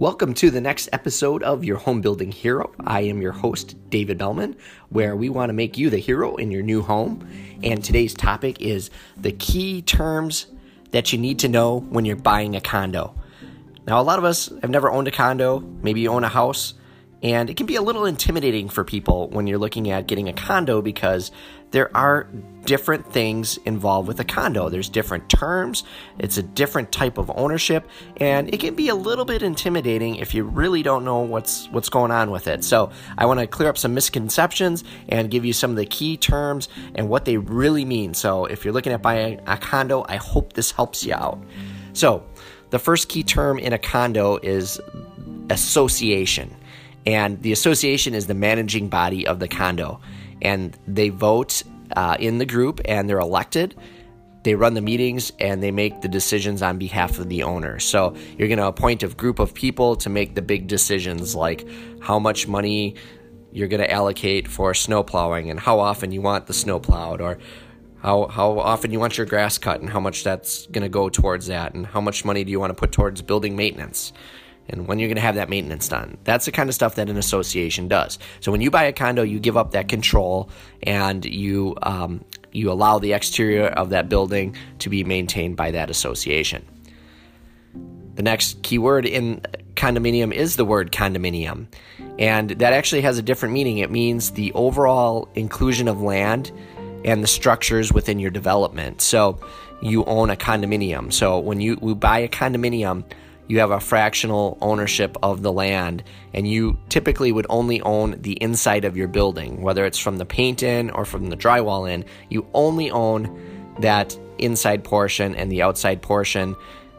Welcome to the next episode of Your Home Building Hero. I am your host, David Belman, where we want to make you the hero in your new home. And today's topic is the key terms that you need to know when you're buying a condo. Now, a lot of us have never owned a condo, maybe you own a house, and it can be a little intimidating for people when you're looking at getting a condo because there are different things involved with a condo. There's different terms, it's a different type of ownership, and it can be a little bit intimidating if you really don't know what's what's going on with it. So, I want to clear up some misconceptions and give you some of the key terms and what they really mean. So, if you're looking at buying a condo, I hope this helps you out. So, the first key term in a condo is association. And the association is the managing body of the condo. And they vote uh, in the group and they're elected. They run the meetings and they make the decisions on behalf of the owner. So you're going to appoint a group of people to make the big decisions like how much money you're going to allocate for snow plowing and how often you want the snow plowed or how, how often you want your grass cut and how much that's going to go towards that and how much money do you want to put towards building maintenance and when you're going to have that maintenance done. That's the kind of stuff that an association does. So when you buy a condo, you give up that control and you um, you allow the exterior of that building to be maintained by that association. The next key word in condominium is the word condominium. And that actually has a different meaning. It means the overall inclusion of land and the structures within your development. So you own a condominium. So when you, you buy a condominium, you have a fractional ownership of the land, and you typically would only own the inside of your building, whether it's from the paint in or from the drywall in. You only own that inside portion, and the outside portion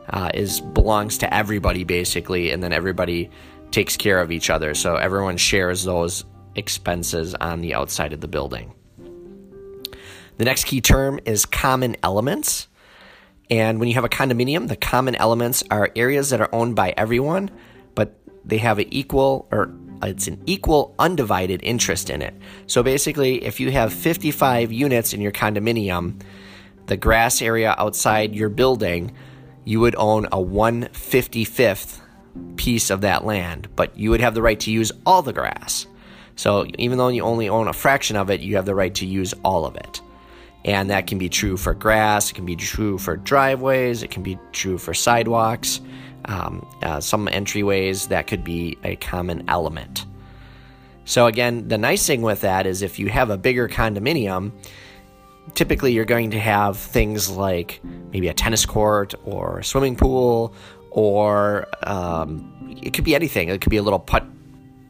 uh, is belongs to everybody basically, and then everybody takes care of each other. So everyone shares those expenses on the outside of the building. The next key term is common elements. And when you have a condominium, the common elements are areas that are owned by everyone, but they have an equal or it's an equal undivided interest in it. So basically, if you have 55 units in your condominium, the grass area outside your building, you would own a 155th piece of that land, but you would have the right to use all the grass. So even though you only own a fraction of it, you have the right to use all of it. And that can be true for grass, it can be true for driveways, it can be true for sidewalks, um, uh, some entryways, that could be a common element. So, again, the nice thing with that is if you have a bigger condominium, typically you're going to have things like maybe a tennis court or a swimming pool, or um, it could be anything. It could be a little putt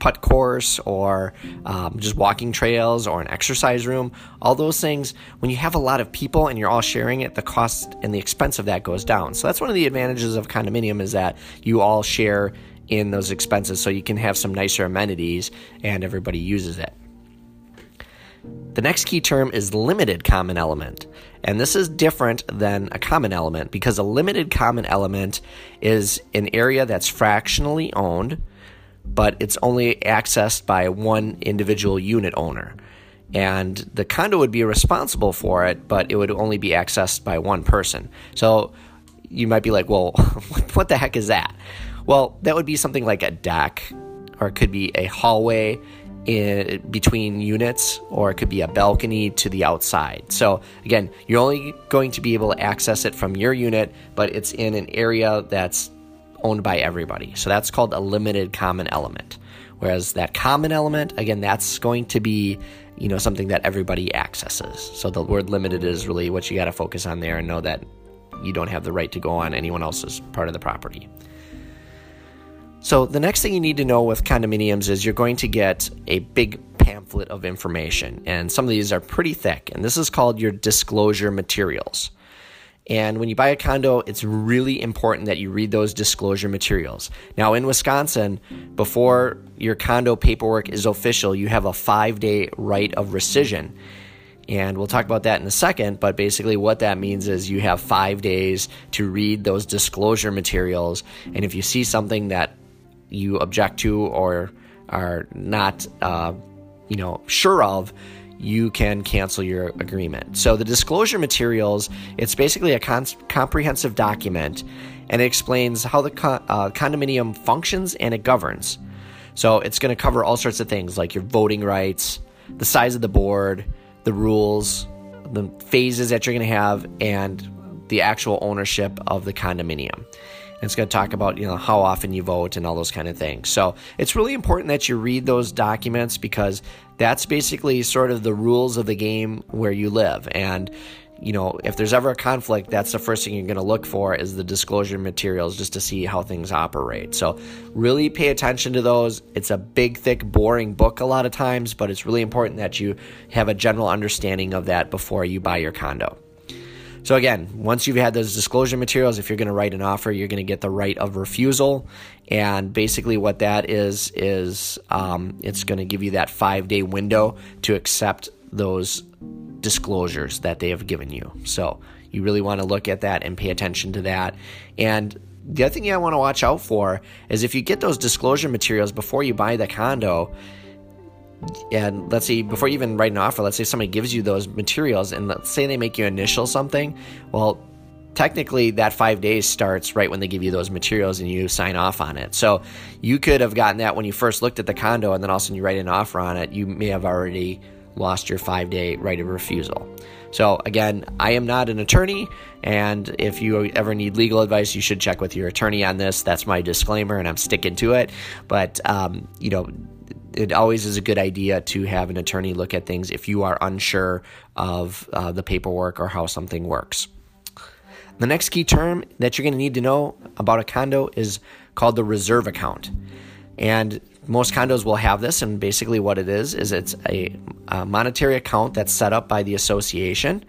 putt course or um, just walking trails or an exercise room, all those things, when you have a lot of people and you're all sharing it, the cost and the expense of that goes down. So that's one of the advantages of condominium is that you all share in those expenses so you can have some nicer amenities and everybody uses it. The next key term is limited common element. And this is different than a common element because a limited common element is an area that's fractionally owned but it's only accessed by one individual unit owner. And the condo would be responsible for it, but it would only be accessed by one person. So you might be like, well, what the heck is that? Well, that would be something like a deck, or it could be a hallway in between units, or it could be a balcony to the outside. So again, you're only going to be able to access it from your unit, but it's in an area that's owned by everybody. So that's called a limited common element. Whereas that common element, again, that's going to be, you know, something that everybody accesses. So the word limited is really what you got to focus on there and know that you don't have the right to go on anyone else's part of the property. So the next thing you need to know with condominiums is you're going to get a big pamphlet of information, and some of these are pretty thick, and this is called your disclosure materials. And when you buy a condo, it's really important that you read those disclosure materials. Now, in Wisconsin, before your condo paperwork is official, you have a five day right of rescission. And we'll talk about that in a second, but basically, what that means is you have five days to read those disclosure materials. And if you see something that you object to or are not, uh, you know, sure of, you can cancel your agreement. So the disclosure materials, it's basically a con- comprehensive document and it explains how the con- uh, condominium functions and it governs. So it's going to cover all sorts of things like your voting rights, the size of the board, the rules, the phases that you're going to have, and the actual ownership of the condominium. It's going to talk about you know how often you vote and all those kind of things. So it's really important that you read those documents because that's basically sort of the rules of the game where you live. And you know, if there's ever a conflict, that's the first thing you're going to look for is the disclosure materials just to see how things operate. So, really pay attention to those. It's a big, thick, boring book a lot of times, but it's really important that you have a general understanding of that before you buy your condo. So, again, once you've had those disclosure materials, if you're going to write an offer, you're going to get the right of refusal. And basically, what that is, is um, it's going to give you that five day window to accept those disclosures that they have given you. So, you really want to look at that and pay attention to that. And the other thing you want to watch out for is if you get those disclosure materials before you buy the condo, and let's say before you even write an offer, let's say somebody gives you those materials and let's say they make you initial something, well, technically that five days starts right when they give you those materials and you sign off on it. So you could have gotten that when you first looked at the condo and then all of a sudden you write an offer on it, you may have already lost your five day right of refusal. So, again, I am not an attorney, and if you ever need legal advice, you should check with your attorney on this. That's my disclaimer, and I'm sticking to it. But, um, you know, it always is a good idea to have an attorney look at things if you are unsure of uh, the paperwork or how something works. The next key term that you're going to need to know about a condo is called the reserve account. And most condos will have this, and basically what it is is it's a, a, monetary account that's set up by the association,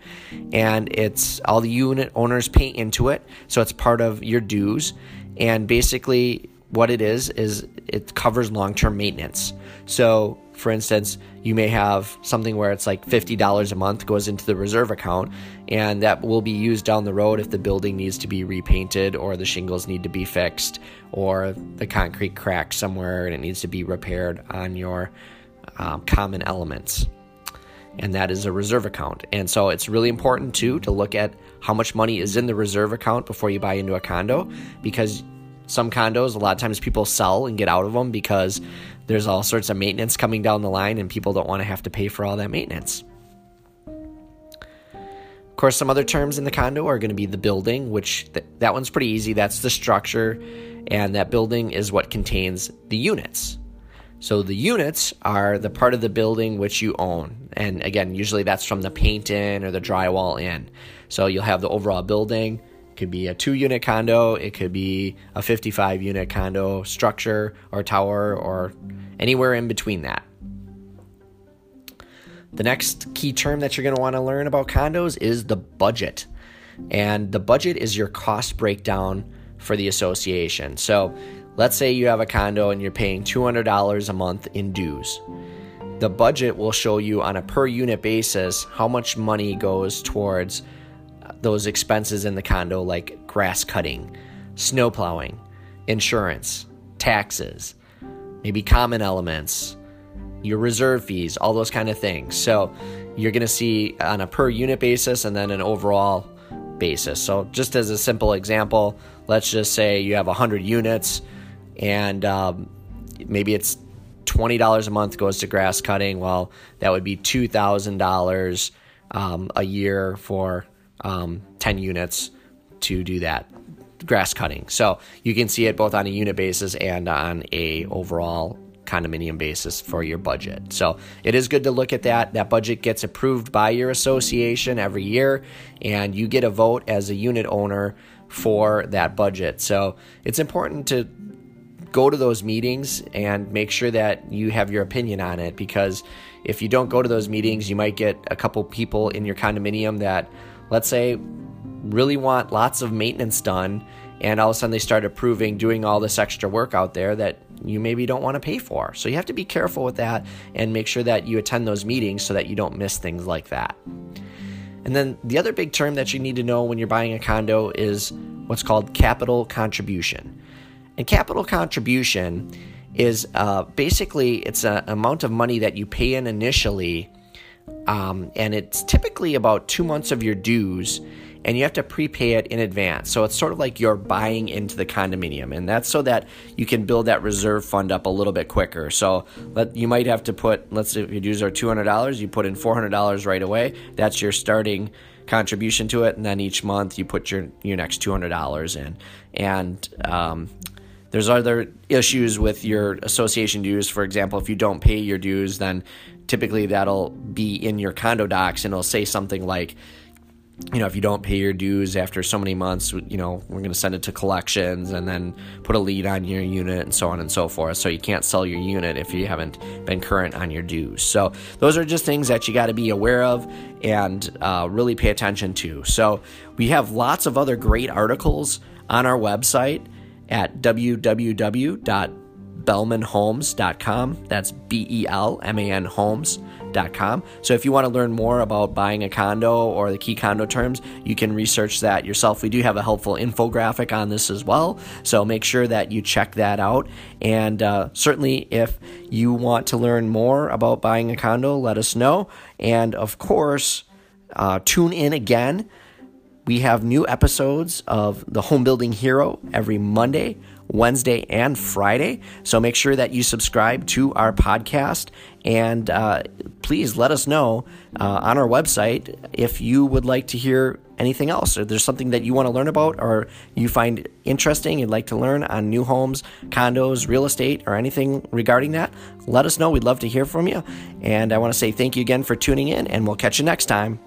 and it's all the unit owners pay into it, so it's part of your dues. And basically, what it is is it covers long-term maintenance. So, for instance, you may have something where it's like $50 a month goes into the reserve account, and that will be used down the road if the building needs to be repainted, or the shingles need to be fixed, or the concrete cracks somewhere and it needs to be repaired on your um, common elements. And that is a reserve account. And so it's really important too to look at how much money is in the reserve account before you buy into a condo because some condos, a lot of times people sell and get out of them because there's all sorts of maintenance coming down the line and people don't want to have to pay for all that maintenance. Of course, some other terms in the condo are going to be the building, which th- that one's pretty easy. That's the structure, and that building is what contains the units. So the units are the part of the building which you own. And again, usually that's from the paint in or the drywall in. So you'll have the overall building, could be a two unit condo, it could be a 55 unit condo structure or tower or anywhere in between that. The next key term that you're going to want to learn about condos is the budget. And the budget is your cost breakdown for the association. So let's say you have a condo and you're paying $200 a month in dues. The budget will show you on a per unit basis how much money goes towards those expenses in the condo, like grass cutting, snow plowing, insurance, taxes, maybe common elements, your reserve fees, all those kind of things. So you're going to see on a per unit basis and then an overall basis. So just as a simple example, let's just say you have 100 units and um, maybe it's $20 a month goes to grass cutting. Well, that would be $2,000 um, a year for um, 10 units to do that grass cutting. So you can see it both on a unit basis and on a overall condominium basis for your budget. So it is good to look at that. That budget gets approved by your association every year, and you get a vote as a unit owner for that budget. So it's important to go to those meetings and make sure that you have your opinion on it because if you don't go to those meetings, you might get a couple people in your condominium that let's say, really want lots of maintenance done, and all of a sudden they start approving doing all this extra work out there that you maybe don't want to pay for. So you have to be careful with that and make sure that you attend those meetings so that you don't miss things like that. And then the other big term that you need to know when you're buying a condo is what's called capital contribution. And capital contribution is uh, basically it's an amount of money that you pay in initially um, and it's typically about two months of your dues and you have to prepay it in advance. So it's sort of like you're buying into the condominium, and that's so that you can build that reserve fund up a little bit quicker. So let, you might have to put, let's say if your dues are $200, you put in $400 right away. That's your starting contribution to it, and then each month you put your your next $200 in. And um, there's other issues with your association dues. For example, if you don't pay your dues, then typically that'll be in your condo docs and it'll say something like, you know, if you don't pay your dues after so many months, you know, we're going to send it to collections and then put a lien on your unit and so on and so forth. So you can't sell your unit if you haven't been current on your dues. So those are just things that you got to be aware of and uh, really pay attention to. So we have lots of other great articles on our website at www.belmanhomes.com. That's B E L M A N homes.com so if you want to learn more about buying a condo or the key condo terms, you can research that yourself. We do have a helpful infographic on this as well, so make sure that you check that out. And uh, certainly, if you want to learn more about buying a condo, let us know. And of course, uh, tune in again. We have new episodes of The Home Building Hero every Monday Wednesday, and Friday. So make sure that you subscribe to our podcast and uh, please let us know uh, on our website if you would like to hear anything else. Or there's something that you want to learn about or you find interesting you'd like to learn on new homes condos real estate or anything regarding that let us know. We'd love to hear from you. And i want to say thank you again for tuning in and we'll catch you next time